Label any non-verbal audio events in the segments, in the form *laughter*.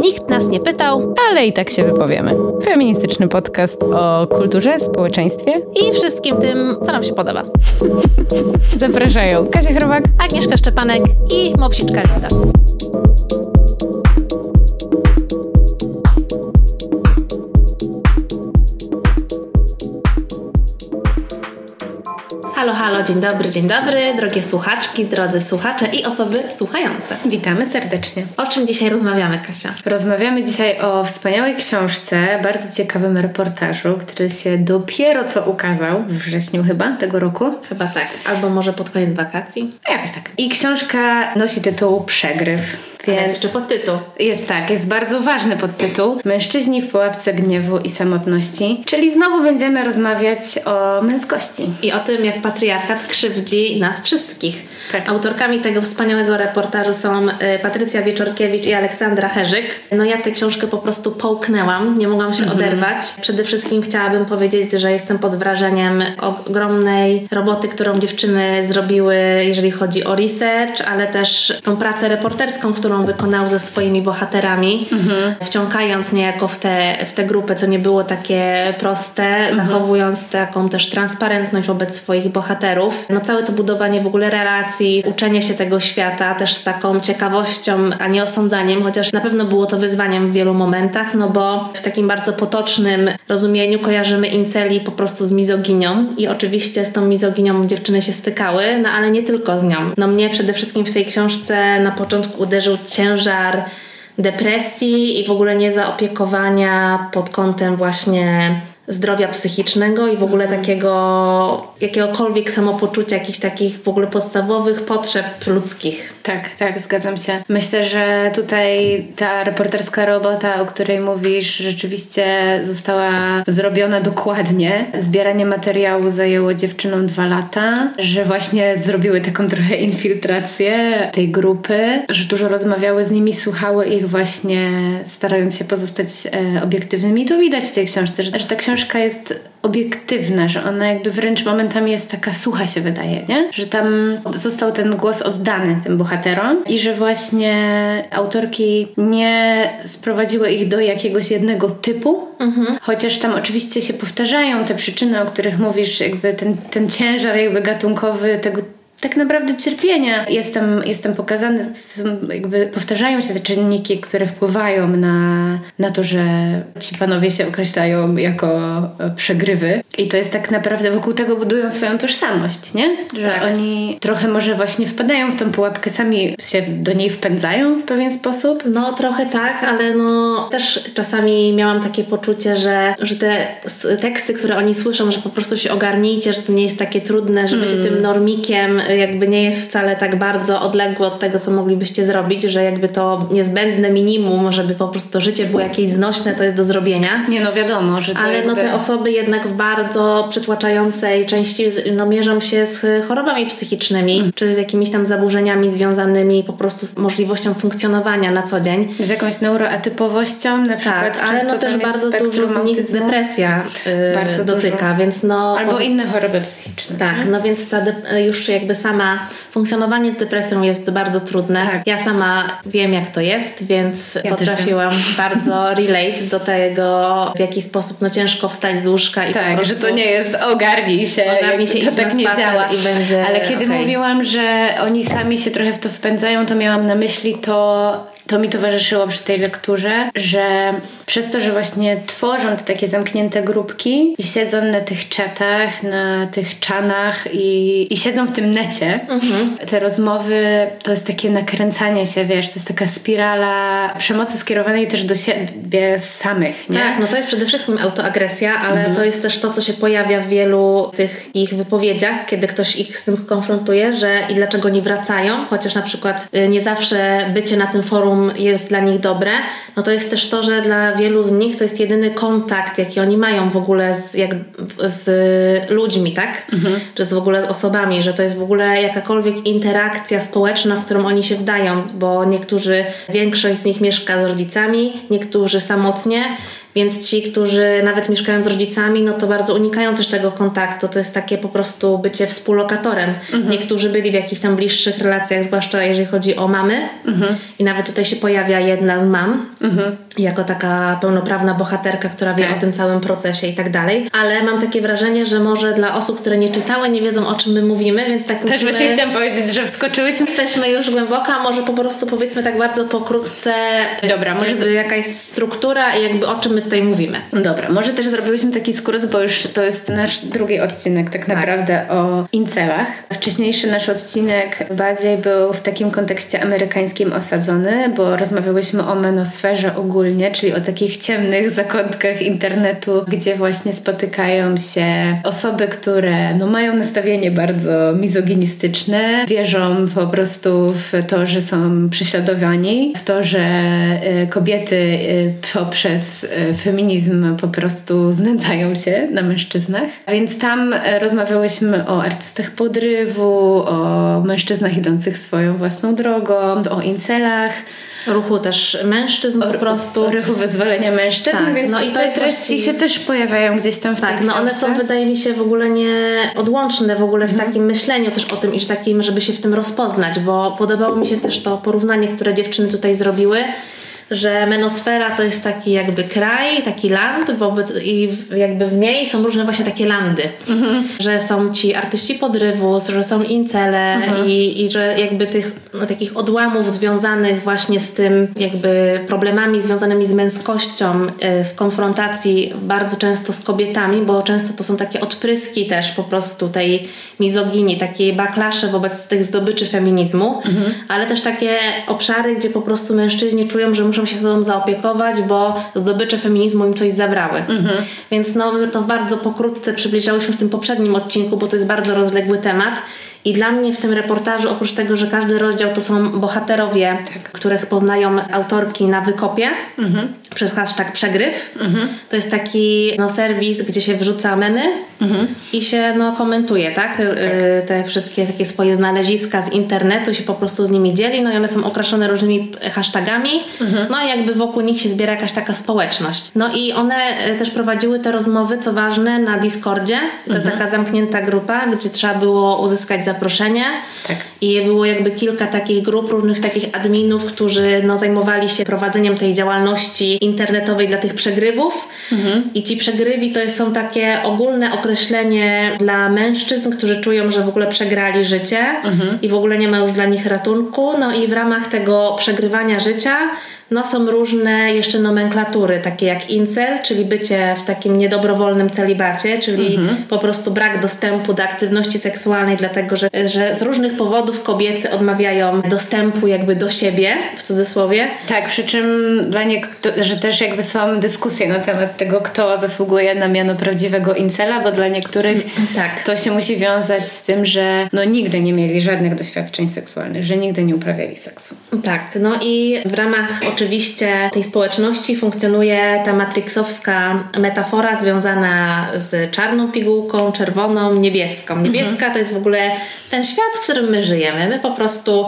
Nikt nas nie pytał ale i tak się wypowiemy. Feministyczny podcast o kulturze, społeczeństwie i wszystkim tym, co nam się podoba. Zapraszają Kasia Chrobak, Agnieszka Szczepanek i Mopsiczka Lida. Halo, halo, dzień dobry, dzień dobry, drogie słuchaczki, drodzy słuchacze i osoby słuchające. Witamy serdecznie. O czym dzisiaj rozmawiamy, Kasia? Rozmawiamy dzisiaj o wspaniałej książce, bardzo ciekawym reportażu, który się dopiero co ukazał, w wrześniu chyba tego roku. Chyba tak, albo może pod koniec wakacji. A jakoś tak. I książka nosi tytuł Przegryw. Więc jeszcze podtytuł. Jest tak, jest bardzo ważny podtytuł. Mężczyźni w pułapce gniewu i samotności. Czyli znowu będziemy rozmawiać o męskości. I o tym, jak patriarchat krzywdzi nas wszystkich. Tak. Autorkami tego wspaniałego reportażu są y, Patrycja Wieczorkiewicz i Aleksandra Herzyk. No ja tę książkę po prostu połknęłam, nie mogłam się -hmm. oderwać. Przede wszystkim chciałabym powiedzieć, że jestem pod wrażeniem ogromnej roboty, którą dziewczyny zrobiły, jeżeli chodzi o research, ale też tą pracę reporterską, którą wykonał ze swoimi bohaterami, -hmm. wciągając niejako w tę w te grupę, co nie było takie proste, -hmm. zachowując taką też transparentność wobec swoich bohaterów. No całe to budowanie w ogóle relacji uczenie się tego świata też z taką ciekawością, a nie osądzaniem, chociaż na pewno było to wyzwaniem w wielu momentach, no bo w takim bardzo potocznym rozumieniu kojarzymy inceli po prostu z mizoginią i oczywiście z tą mizoginią dziewczyny się stykały, no ale nie tylko z nią. No mnie przede wszystkim w tej książce na początku uderzył ciężar depresji i w ogóle niezaopiekowania pod kątem właśnie zdrowia psychicznego i w ogóle mhm. takiego jakiegokolwiek samopoczucia, jakichś takich w ogóle podstawowych potrzeb ludzkich. Tak, tak, zgadzam się. Myślę, że tutaj ta reporterska robota, o której mówisz, rzeczywiście została zrobiona dokładnie. Zbieranie materiału zajęło dziewczynom dwa lata, że właśnie zrobiły taką trochę infiltrację tej grupy, że dużo rozmawiały z nimi, słuchały ich właśnie starając się pozostać e, obiektywnymi. I to widać w tej książce, że, że ta książka jest obiektywna, że ona jakby wręcz momentami jest taka sucha się wydaje, nie? Że tam został ten głos oddany tym bohaterom i że właśnie autorki nie sprowadziły ich do jakiegoś jednego typu, mhm. chociaż tam oczywiście się powtarzają te przyczyny, o których mówisz, jakby ten, ten ciężar jakby gatunkowy tego tak naprawdę cierpienia. Jestem, jestem pokazany, jakby powtarzają się te czynniki, które wpływają na, na to, że ci panowie się określają jako e, przegrywy. I to jest tak naprawdę wokół tego budują swoją tożsamość, nie? Że tak. oni trochę może właśnie wpadają w tą pułapkę, sami się do niej wpędzają w pewien sposób. No trochę tak, ale no też czasami miałam takie poczucie, że, że te teksty, które oni słyszą, że po prostu się ogarnijcie, że to nie jest takie trudne, że mm. bycie tym normikiem jakby nie jest wcale tak bardzo odległe od tego, co moglibyście zrobić, że jakby to niezbędne minimum, żeby po prostu to życie było jakieś znośne, to jest do zrobienia. Nie no wiadomo, że to Ale jakby... no te osoby jednak w bardzo przytłaczającej części no, mierzą się z chorobami psychicznymi, mm. czy z jakimiś tam zaburzeniami związanymi po prostu z możliwością funkcjonowania na co dzień. Z jakąś neuroatypowością na przykład. Tak, ale no też bardzo dużo z nich depresja yy, bardzo dotyka, dużo. więc no... Albo inne choroby psychiczne. Tak, no więc ta już jakby sama funkcjonowanie z depresją jest bardzo trudne. Tak. Ja sama wiem, jak to jest, więc ja potrafiłam *laughs* bardzo relate do tego, w jaki sposób no ciężko wstać z łóżka i tak, po prostu... że to nie jest ogarnij się, ogarnij się to tak nie działa. I będzie, Ale kiedy okay. mówiłam, że oni sami się trochę w to wpędzają, to miałam na myśli to to mi towarzyszyło przy tej lekturze, że przez to, że właśnie tworzą te takie zamknięte grupki i siedzą na tych czatach, na tych czanach i, i siedzą w tym necie, mhm. te rozmowy to jest takie nakręcanie się, wiesz, to jest taka spirala przemocy skierowanej też do siebie samych, nie? Tak, no to jest przede wszystkim autoagresja, ale mhm. to jest też to, co się pojawia w wielu tych ich wypowiedziach, kiedy ktoś ich z tym konfrontuje, że i dlaczego nie wracają, chociaż na przykład y, nie zawsze bycie na tym forum jest dla nich dobre, no to jest też to, że dla wielu z nich to jest jedyny kontakt, jaki oni mają w ogóle z, jak, z ludźmi, tak? Mhm. Czy z w ogóle z osobami, że to jest w ogóle jakakolwiek interakcja społeczna, w którą oni się wdają, bo niektórzy, większość z nich mieszka z rodzicami, niektórzy samotnie, Więc ci, którzy nawet mieszkają z rodzicami, no to bardzo unikają też tego kontaktu. To jest takie po prostu bycie współlokatorem. Mhm. Niektórzy byli w jakichś tam bliższych relacjach, zwłaszcza jeżeli chodzi o mamy. Mhm. I nawet tutaj się pojawia jedna z mam, mhm. jako taka pełnoprawna bohaterka, która wie tak. o tym całym procesie i tak dalej. Ale mam takie wrażenie, że może dla osób, które nie czytały, nie wiedzą o czym my mówimy, więc tak Też musimy... właśnie chciałam powiedzieć, że wskoczyłyśmy. Jesteśmy już głęboko, a może po prostu powiedzmy tak bardzo pokrótce Dobra, może z... jakaś struktura i jakby o czym my tutaj mówimy. Dobra, może też zrobiłyśmy taki skrót, bo już to jest nasz drugi odcinek tak, tak. naprawdę o incelach. Wcześniejszy nasz odcinek bardziej był w takim kontekście amerykańskim osadzony, bo rozmawiałyśmy o menosferze ogólnie, czyli o takich ciemnych zakątkach internetu, gdzie właśnie spotykają się osoby, które no, mają nastawienie bardzo mizoginistyczne, wierzą po prostu w to, że są prześladowani, w to, że y, kobiety y, poprzez y, feminizm po prostu znęcają się na mężczyznach. Więc tam rozmawiałyśmy o artystach podrywu, o mężczyznach idących swoją własną drogą, o incelach ruchu też mężczyzn po prostu. Ruchu wyzwolenia mężczyzn, tak, więc no i te treści się też pojawiają gdzieś tam w Tak, no one są wydaje mi się w ogóle nie odłączne w ogóle w mhm. takim myśleniu też o tym, iż takim, żeby się w tym rozpoznać, bo podobało mi się też to porównanie, które dziewczyny tutaj zrobiły, że menosfera to jest taki jakby kraj, taki land wobec, i jakby w niej są różne właśnie takie landy, mhm. że są ci artyści podrywu, że są incele mhm. i, i że jakby tych no, takich odłamów związanych właśnie z tym jakby problemami związanymi z męskością y, w konfrontacji bardzo często z kobietami, bo często to są takie odpryski też po prostu tej mizoginii, takie baklasze wobec tych zdobyczy feminizmu, mhm. ale też takie obszary, gdzie po prostu mężczyźni czują, że muszą muszą się sobą zaopiekować, bo zdobycze feminizmu im coś zabrały. Mhm. Więc no, to bardzo pokrótce przybliżałyśmy w tym poprzednim odcinku, bo to jest bardzo rozległy temat. I dla mnie w tym reportażu, oprócz tego, że każdy rozdział to są bohaterowie, tak. których poznają autorki na wykopie mhm. przez hashtag przegryw, mhm. to jest taki no, serwis, gdzie się wrzuca memy mhm. i się no, komentuje, tak? tak? Te wszystkie takie swoje znaleziska z internetu się po prostu z nimi dzieli, no i one są okraszone różnymi hashtagami, mhm. no i jakby wokół nich się zbiera jakaś taka społeczność. No i one e, też prowadziły te rozmowy, co ważne, na Discordzie. To mhm. taka zamknięta grupa, gdzie trzeba było uzyskać za zaproszenie. Tak. I było jakby kilka takich grup, różnych takich adminów, którzy no, zajmowali się prowadzeniem tej działalności internetowej dla tych przegrywów. Mhm. I ci przegrywi to są takie ogólne określenie dla mężczyzn, którzy czują, że w ogóle przegrali życie mhm. i w ogóle nie ma już dla nich ratunku. No i w ramach tego przegrywania życia no są różne jeszcze nomenklatury, takie jak incel, czyli bycie w takim niedobrowolnym celibacie, czyli mhm. po prostu brak dostępu do aktywności seksualnej, dlatego że, że z różnych powodów kobiety odmawiają dostępu jakby do siebie, w cudzysłowie. Tak, przy czym dla niektórych, że też jakby są dyskusje na temat tego, kto zasługuje na miano prawdziwego incela, bo dla niektórych tak. to się musi wiązać z tym, że no nigdy nie mieli żadnych doświadczeń seksualnych, że nigdy nie uprawiali seksu. Tak, no i w ramach oczywiście tej społeczności funkcjonuje ta matrixowska metafora związana z czarną pigułką, czerwoną, niebieską. Niebieska mhm. to jest w ogóle ten świat, w którym my żyjemy. My po prostu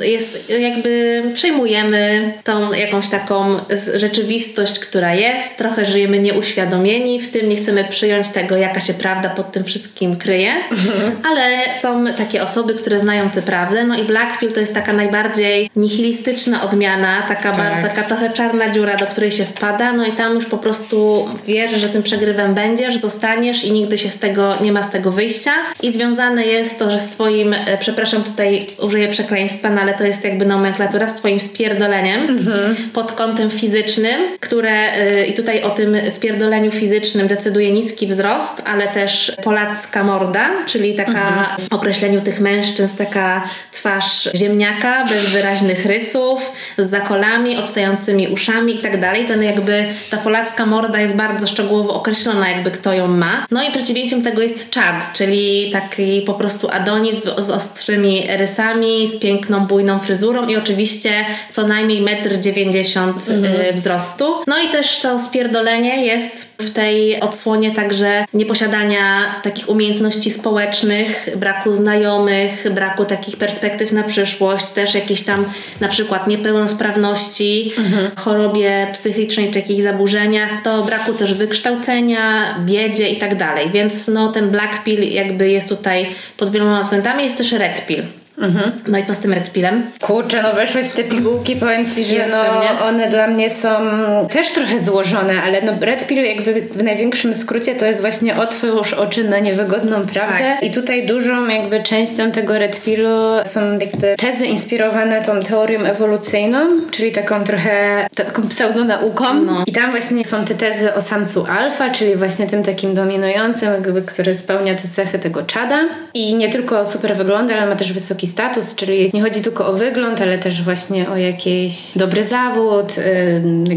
jest, jakby przejmujemy tą jakąś taką rzeczywistość, która jest. Trochę żyjemy nieuświadomieni w tym, nie chcemy przyjąć tego, jaka się prawda pod tym wszystkim kryje, mhm. ale są takie osoby, które znają tę prawdę. No i Blackpill to jest taka najbardziej nihilistyczna odmiana, taka, tak. Bar, taka trochę czarna dziura, do której się wpada. No i tam już po prostu wiesz, że tym przegrywem będziesz, zostaniesz i nigdy się z tego, nie ma z tego wyjścia. I związane jest to, że swoim, e, przepraszam, tutaj użyję przekleństwa, no ale to jest jakby nomenklatura, z twoim spierdoleniem mhm. pod kątem fizycznym, które e, i tutaj o tym spierdoleniu fizycznym decyduje niski wzrost, ale też polacka morda, czyli taka mhm. w określeniu tych mężczyzn taka twarz ziemniaka bez wyraźnych rysów, z zakolami, odstającymi uszami i tak dalej. Ten jakby ta polacka morda jest bardzo szczegółowo określona, jakby kto ją ma. No i przeciwieństwem tego jest czad, czyli taki po prostu Adonis z, z ostrzymi rysami, z piękną, bujną fryzurą i oczywiście co najmniej 1,90 m mhm. wzrostu. No i też to spierdolenie jest w tej odsłonie także nieposiadania takich umiejętności społecznych, braku znajomych, braku takich perspektyw na przyszłość, też jakieś tam na przykład niepełnosprawności depresji, mhm. chorobie psychicznej czy jakichś zaburzeniach, to braku też wykształcenia, biedzie i tak dalej. Więc no, ten black pill jakby jest tutaj pod wieloma względami, jest też red pill. Mhm. No i co z tym red pillem? Kurczę, no weszłeś w te pigułki, powiem Ci, że Jestem, no, nie? one dla mnie są też trochę złożone, ale no red pill jakby w największym skrócie to jest właśnie otwórz oczy na niewygodną prawdę tak. i tutaj dużą jakby częścią tego red pillu są jakby tezy inspirowane tą teorią ewolucyjną, czyli taką trochę taką pseudonauką no. i tam właśnie są te tezy o samcu alfa, czyli właśnie tym takim dominującym, jakby, który spełnia te cechy tego czada i nie tylko super wygląda, ale ma też wysoki wysoki status, czyli nie chodzi tylko o wygląd, ale też właśnie o jakiś dobry zawód,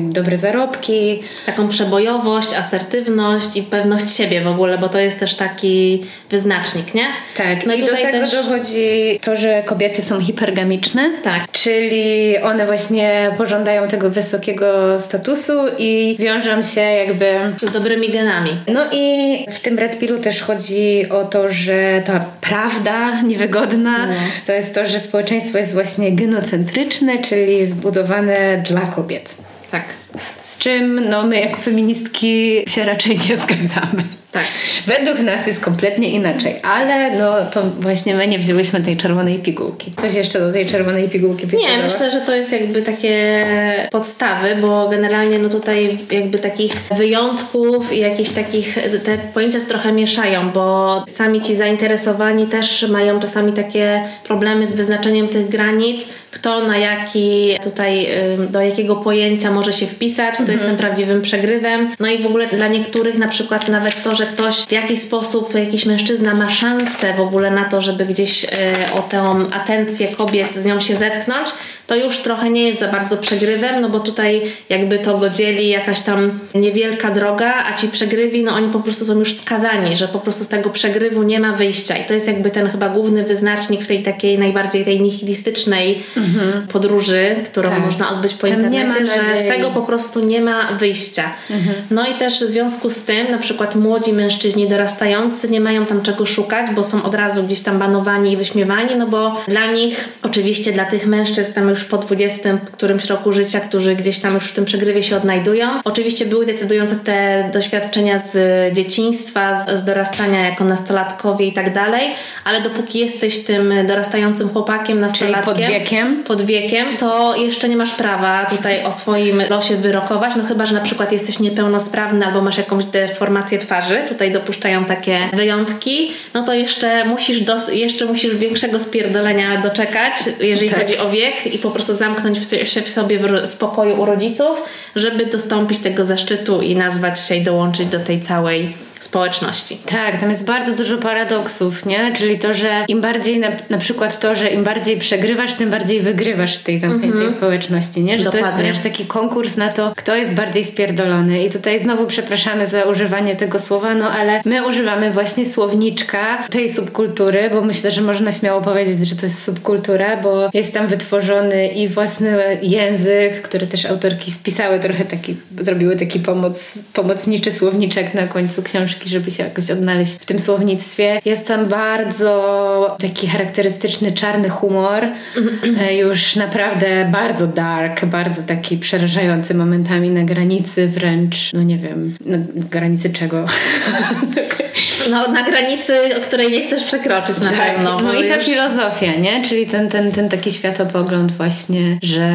dobre zarobki. Taką przebojowość, asertywność i pewność siebie w ogóle, bo to jest też taki wyznacznik, nie? Tak, no i, i do tego też... dochodzi to, że kobiety są hipergamiczne, tak. czyli one właśnie pożądają tego wysokiego statusu i wiążą się jakby z dobrymi genami. No i w tym Red Pillu też chodzi o to, że ta prawda niewygodna no to jest to, że społeczeństwo jest właśnie genocentryczne, czyli zbudowane dla kobiet. Tak. Z czym no, my jako feministki się raczej nie zgadzamy. Tak. Według nas jest kompletnie inaczej, ale no to właśnie my nie wzięłyśmy tej czerwonej pigułki. Coś jeszcze do tej czerwonej pigułki byś Nie, myślę, że to jest jakby takie podstawy, bo generalnie no tutaj jakby takich wyjątków i jakichś takich, te pojęcia trochę mieszają, bo sami ci zainteresowani też mają czasami takie problemy z wyznaczeniem tych granic, kto na jaki tutaj, do jakiego pojęcia może się wpisać, kto mhm. jest tym prawdziwym przegrywem. No i w ogóle dla niektórych na przykład nawet to, że ktoś w jakiś sposób, jakiś mężczyzna ma szansę w ogóle na to, żeby gdzieś e, o tę atencję kobiet z nią się zetknąć, to już trochę nie jest za bardzo przegrywem, no bo tutaj jakby to go dzieli jakaś tam niewielka droga, a ci przegrywi, no oni po prostu są już skazani, że po prostu z tego przegrywu nie ma wyjścia i to jest jakby ten chyba główny wyznacznik w tej takiej najbardziej tej nihilistycznej mhm. podróży, którą tak. można odbyć po Tam internecie, że z tego po prostu nie ma wyjścia. Mhm. No i też w związku z tym na przykład młodzi mężczyźni dorastający nie mają tam czego szukać, bo są od razu gdzieś tam banowani i wyśmiewani, no bo dla nich, oczywiście dla tych mężczyzn tam już po 20 którymś roku życia, którzy gdzieś tam już w tym przegrywie się odnajdują. Oczywiście były decydujące te doświadczenia z dzieciństwa, z, z dorastania jako nastolatkowie i tak dalej, ale dopóki jesteś tym dorastającym chłopakiem, nastolatkiem, Czyli pod wiekiem, pod wiekiem, to jeszcze nie masz prawa tutaj o swoim losie wyrokować, no chyba, że na przykład jesteś niepełnosprawny albo masz jakąś deformację twarzy, tutaj dopuszczają takie wyjątki, no to jeszcze musisz, dos- jeszcze musisz większego spierdolenia doczekać, jeżeli tak. chodzi o wiek i po prostu zamknąć się w sobie w, w pokoju u rodziców, żeby dostąpić tego zaszczytu i nazwać się i dołączyć do tej całej społeczności. Tak, tam jest bardzo dużo paradoksów, nie? Czyli to, że im bardziej, na, na przykład to, że im bardziej przegrywasz, tym bardziej wygrywasz w tej zamkniętej -hmm. społeczności, nie? Że Dokładnie. to jest wręcz taki konkurs na to, kto jest bardziej spierdolony. I tutaj znowu przepraszamy za używanie tego słowa, no ale my używamy właśnie słowniczka tej subkultury, bo myślę, że można śmiało powiedzieć, że to jest subkultura, bo jest tam wytworzony i własny język, który też autorki spisały trochę taki, zrobiły taki pomoc, pomocniczy słowniczek na końcu książki książki, żeby się jakoś odnaleźć w tym słownictwie. Jest tam bardzo taki charakterystyczny czarny humor, e, już naprawdę bardzo dark, bardzo taki przerażający momentami na granicy wręcz, no nie wiem, na granicy czego? *laughs* *laughs* No na granicy, o której nie chcesz przekroczyć na tak, pewno. No i ta już... filozofia, nie? Czyli ten, ten, ten taki światopogląd właśnie, że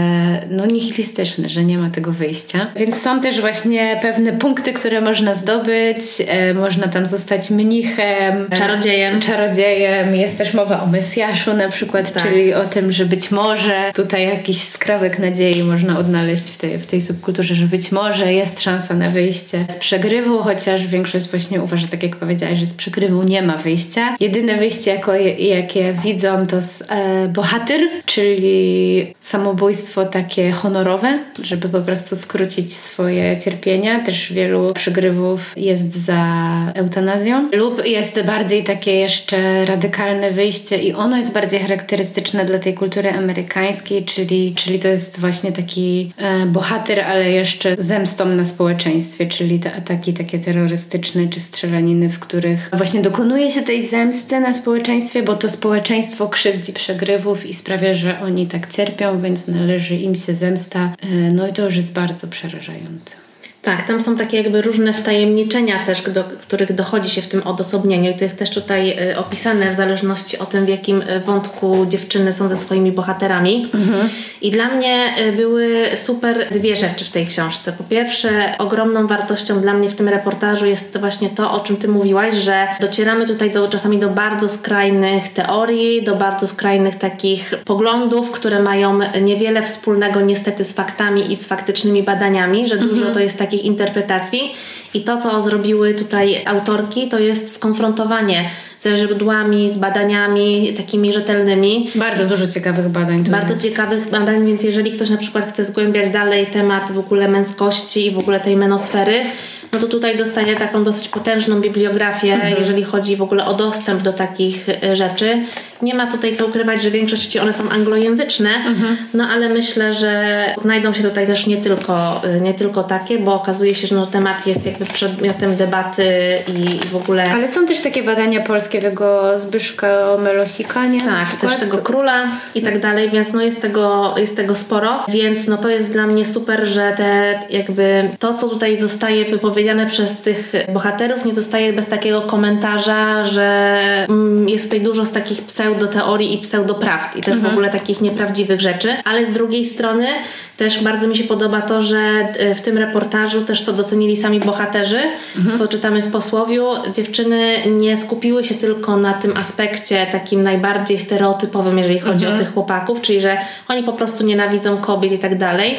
no nihilistyczny, że nie ma tego wyjścia. Więc są też właśnie pewne punkty, które można zdobyć, e, można tam zostać mnichem, czarodziejem. Czarodziejem. Jest też mowa o Mesjaszu na przykład, tak. czyli o tym, że być może tutaj jakiś skrawek nadziei można odnaleźć w tej, w tej subkulturze, że być może jest szansa na wyjście z przegrywu, chociaż większość właśnie uważa, tak jak powiedziałaś, że z przegrywu nie ma wyjścia. Jedyne wyjście, jako, jakie widzą, to e, bohater, czyli samobójstwo takie honorowe, żeby po prostu skrócić swoje cierpienia. Też wielu przegrywów jest za eutanazją. Lub jest bardziej takie jeszcze radykalne wyjście i ono jest bardziej charakterystyczne dla tej kultury amerykańskiej, czyli, czyli to jest właśnie taki e, bohater, ale jeszcze zemstą na społeczeństwie, czyli te ataki takie terrorystyczne czy strzelaniny w których właśnie dokonuje się tej zemsty na społeczeństwie, bo to społeczeństwo krzywdzi przegrywów i sprawia, że oni tak cierpią, więc należy im się zemsta. E, no i to już jest bardzo przerażające. Tak, tam są takie jakby różne wtajemniczenia też, do których dochodzi się w tym odosobnieniu i to jest też tutaj y, opisane w zależności o tym, w jakim y, wątku dziewczyny są ze swoimi bohaterami. Mhm. I dla mnie y, były super dwie rzeczy w tej książce. Po pierwsze, ogromną wartością dla mnie w tym reportażu jest to właśnie to, o czym ty mówiłaś, że docieramy tutaj do, czasami do bardzo skrajnych teorii, do bardzo skrajnych takich poglądów, które mają niewiele wspólnego niestety z faktami i z faktycznymi badaniami, że dużo mhm. to jest takich interpretacji i to, co zrobiły tutaj autorki, to jest skonfrontowanie ze źródłami, z badaniami takimi rzetelnymi. Bardzo dużo ciekawych badań. Bardzo jest. ciekawych badań, więc jeżeli ktoś na przykład chce zgłębiać dalej temat w ogóle męskości i w ogóle tej menosfery, no to tutaj dostaje taką dosyć potężną bibliografię, mhm. jeżeli chodzi w ogóle o dostęp do takich e, rzeczy. Nie ma tutaj co ukrywać, że w większości one są anglojęzyczne, mhm. no ale myślę, że znajdą się tutaj też nie tylko, e, nie tylko takie, bo okazuje się, że no, temat jest jakby przedmiotem debaty i w ogóle... Ale są też takie badania polskie tego Zbyszka Melosika, nie? Tak, też tego króla i tak dalej, więc no jest tego, jest tego sporo, więc no to jest dla mnie super, że te jakby to, co tutaj zostaje wypowiedziane powiedziane przez tych bohaterów nie zostaje bez takiego komentarza, że mm, jest tutaj dużo z takich pseudoteorii i pseudoprawd i też mhm. w ogóle takich nieprawdziwych rzeczy, ale z drugiej strony też bardzo mi się podoba to, że e, w tym reportażu też co docenili sami bohaterzy, mhm. co czytamy w posłowiu, dziewczyny nie skupiły się tylko na tym aspekcie takim najbardziej stereotypowym, jeżeli chodzi mhm. o tych chłopaków, czyli że oni po prostu nienawidzą kobiet i tak dalej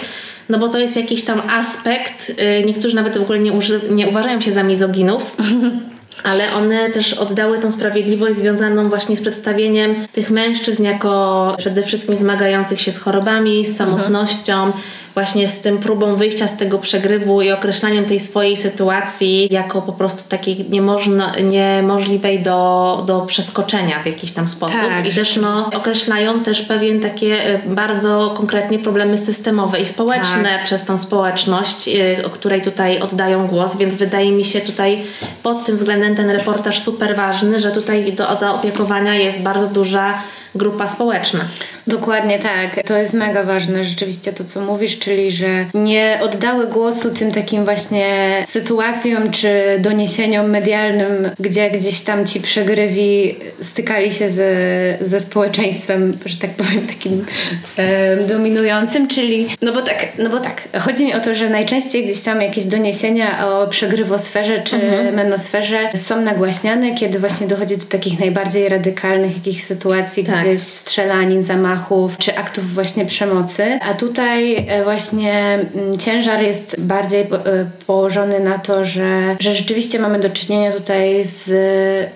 no bo to jest jakiś tam aspekt, y, niektórzy nawet w ogóle nie, uży, nie uważają się za mizoginów, *laughs* ale one też oddały tą sprawiedliwość związaną właśnie z przedstawieniem tych mężczyzn jako przede wszystkim zmagających się z chorobami, z samotnością, mhm właśnie z tym próbą wyjścia z tego przegrywu i określaniem tej swojej sytuacji jako po prostu takiej niemożno, niemożliwej do, do przeskoczenia w jakiś tam sposób. Tak, I też no, określają też pewien takie e, bardzo konkretnie problemy systemowe i społeczne tak. przez tą społeczność, e, o której tutaj oddają głos, więc wydaje mi się tutaj pod tym względem ten reportaż super ważny, że tutaj do zaopiekowania jest bardzo duża grupa społeczna. Dokładnie tak. To jest mega ważne rzeczywiście to, co mówisz, czyli że nie oddały głosu tym takim właśnie sytuacjom czy doniesieniom medialnym, gdzie gdzieś tam ci przegrywi stykali się ze, ze społeczeństwem, że tak powiem, takim e, dominującym, czyli no bo tak, no bo tak, chodzi mi o to, że najczęściej gdzieś tam jakieś doniesienia o przegrywosferze czy mhm. menosferze są nagłaśniane, kiedy właśnie dochodzi do takich najbardziej radykalnych jakichś sytuacji, tak gdzieś strzelanin, zamachów czy aktów właśnie przemocy. A tutaj e, właśnie mm, ciężar jest bardziej e, położony na to, że, że rzeczywiście mamy do czynienia tutaj z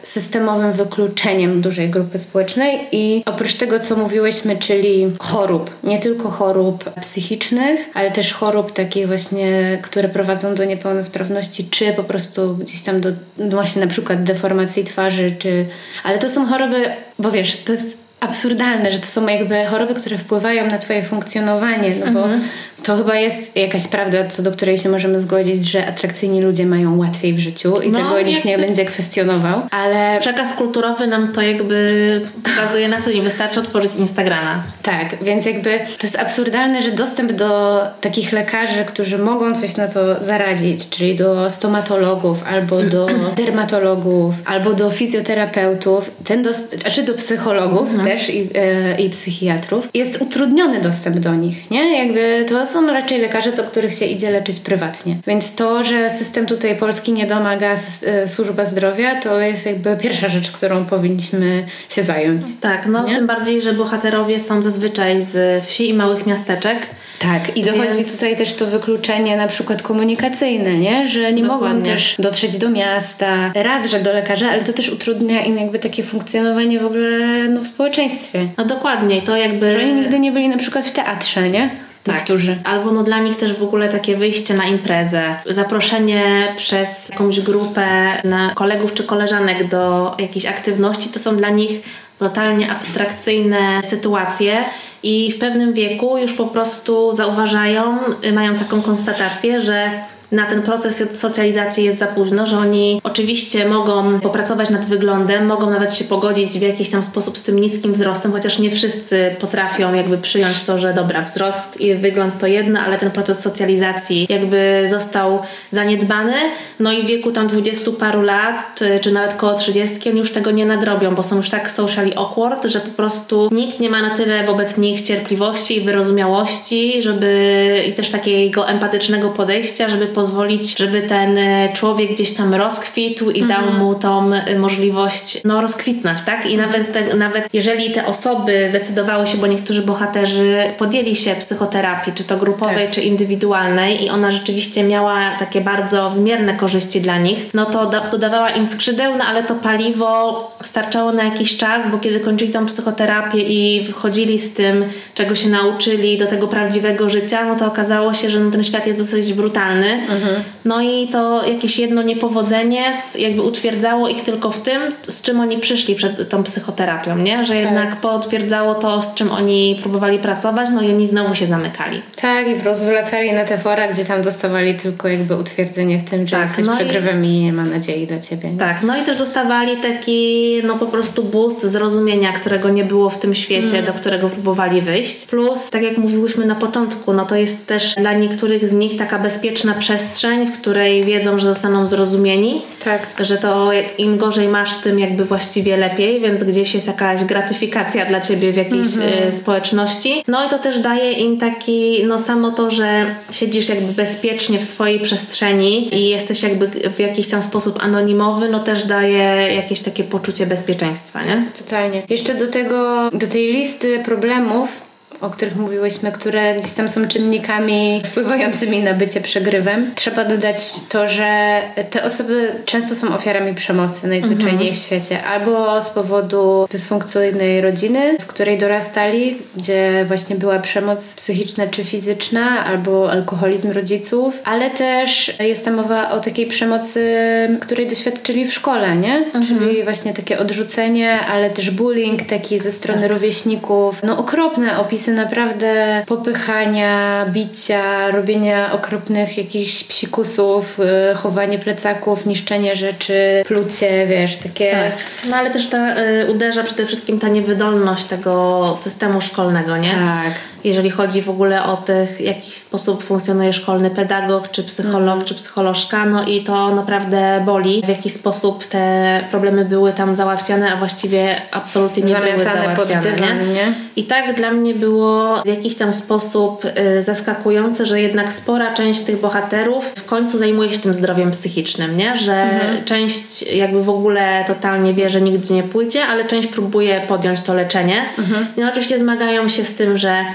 systemowym wykluczeniem dużej grupy społecznej i oprócz tego, co mówiłyśmy, czyli chorób, nie tylko chorób psychicznych, ale też chorób takich właśnie, które prowadzą do niepełnosprawności, czy po prostu gdzieś tam do właśnie na przykład deformacji twarzy, czy... Ale to są choroby, bo wiesz, to jest absurdalne, że to są jakby choroby, które wpływają na twoje funkcjonowanie, no bo mhm. To chyba jest jakaś prawda, co do której się możemy zgodzić, że atrakcyjni ludzie mają łatwiej w życiu i no, tego nikt nie będzie kwestionował, ale... Przekaz kulturowy nam to jakby pokazuje na co nie wystarczy otworzyć Instagrama. Tak, więc jakby to jest absurdalne, że dostęp do takich lekarzy, którzy mogą coś na to zaradzić, czyli do stomatologów, albo do *clears throat* dermatologów, albo do fizjoterapeutów, ten dost... znaczy do psychologów, mhm też i, e, i psychiatrów, jest utrudniony dostęp do nich, nie? Jakby to są raczej lekarze, do których się idzie leczyć prywatnie. Więc to, że system tutaj polski nie domaga e, służba zdrowia, to jest jakby pierwsza rzecz, którą powinniśmy się zająć. Tak, no nie? tym bardziej, że bohaterowie są zazwyczaj z wsi i małych miasteczek. Tak, i dochodzi Więc... tutaj też to wykluczenie na przykład komunikacyjne, nie? Że nie Dokładnie. mogą też dotrzeć do miasta, raz, że do lekarza, ale to też utrudnia im jakby takie funkcjonowanie w ogóle no, w społeczeństwie. No dokładnie, to jakby... Że oni nigdy nie byli na przykład w teatrze, nie? Tak. Niektórzy. Albo no dla nich też w ogóle takie wyjście na imprezę, zaproszenie przez jakąś grupę na kolegów czy koleżanek do jakiejś aktywności, to są dla nich totalnie abstrakcyjne sytuacje i w pewnym wieku już po prostu zauważają, mają taką konstatację, że na ten proces socjalizacji jest za późno, że oni oczywiście mogą popracować nad wyglądem, mogą nawet się pogodzić w jakiś tam sposób z tym niskim wzrostem, chociaż nie wszyscy potrafią jakby przyjąć to, że dobra, wzrost i wygląd to jedno, ale ten proces socjalizacji jakby został zaniedbany, no i w wieku tam dwudziestu paru lat, czy, czy nawet koło trzydziestki, oni już tego nie nadrobią, bo są już tak socially awkward, że po prostu nikt nie ma na tyle wobec nich cierpliwości i wyrozumiałości, żeby i też takiego empatycznego podejścia, żeby pozwolić, żeby ten e, człowiek gdzieś tam rozkwitł i dał mhm. mu tą e, możliwość no, rozkwitnąć, tak? I nawet, te, nawet jeżeli te osoby zdecydowały się, bo niektórzy bohaterzy podjęli się psychoterapii, czy to grupowej, tak. czy indywidualnej i ona rzeczywiście miała takie bardzo wymierne korzyści dla nich, no to dodawała im skrzydeł, no ale to paliwo starczało na jakiś czas, bo kiedy kończyli tą psychoterapię i wychodzili z tym, czego się nauczyli do tego prawdziwego życia, no to okazało się, że no, ten świat jest dosyć brutalny. Mhm. No i to jakieś jedno niepowodzenie jakby utwierdzało ich tylko w tym, z czym oni przyszli przed tą psychoterapią, nie? Że tak. jednak potwierdzało to, z czym oni próbowali pracować, no i oni znowu się zamykali. Tak, i rozwracali na te fora, gdzie tam dostawali tylko jakby utwierdzenie w tym, że tak, jesteś no przegrywem i... i nie ma nadziei dla ciebie. Nie? Tak, no i też dostawali taki no po prostu boost zrozumienia, którego nie było w tym świecie, mm. do którego próbowali wyjść. Plus, tak jak mówiłyśmy na początku, no to jest też dla niektórych z nich taka bezpieczna przestrzeń, w której wiedzą, że zostaną zrozumieni. Tak. Że to im gorzej masz, tym jakby właściwie lepiej, więc gdzieś jest jakaś gratyfikacja dla ciebie w jakiejś mm-hmm. społeczności. No i to też daje im taki, no samo to, że siedzisz jakby bezpiecznie w swojej przestrzeni i jesteś jakby w jakiś tam sposób anonimowy, no też daje jakieś takie poczucie bezpieczeństwa, nie? Totalnie. Jeszcze do tego, do tej listy problemów o których mówiłyśmy, które gdzieś tam są czynnikami wpływającymi na bycie przegrywem. Trzeba dodać to, że te osoby często są ofiarami przemocy najzwyczajniej mhm. w świecie. Albo z powodu dysfunkcyjnej rodziny, w której dorastali, gdzie właśnie była przemoc psychiczna czy fizyczna, albo alkoholizm rodziców, ale też jest tam mowa o takiej przemocy, której doświadczyli w szkole, nie? Mhm. Czyli właśnie takie odrzucenie, ale też bullying taki ze strony tak. rówieśników. No okropne opisy naprawdę popychania, bicia, robienia okropnych jakichś psikusów, y, chowanie plecaków, niszczenie rzeczy, plucie, wiesz, takie... Tak. No ale też ta, y, uderza przede wszystkim ta niewydolność tego systemu szkolnego, nie? Tak jeżeli chodzi w ogóle o tych, w jaki sposób funkcjonuje szkolny pedagog, czy psycholog, mm. czy psycholożka, no i to naprawdę boli, w jaki sposób te problemy były tam załatwiane, a właściwie absolutnie nie Zamiatane były załatwiane. Pod dywan, nie? I tak dla mnie było w jakiś tam sposób y, zaskakujące, że jednak spora część tych bohaterów w końcu zajmuje się tym zdrowiem psychicznym, nie? Że mm-hmm. część jakby w ogóle totalnie wie, że nigdy nie pójdzie, ale część próbuje podjąć to leczenie. Mm-hmm. No oczywiście zmagają się z tym, że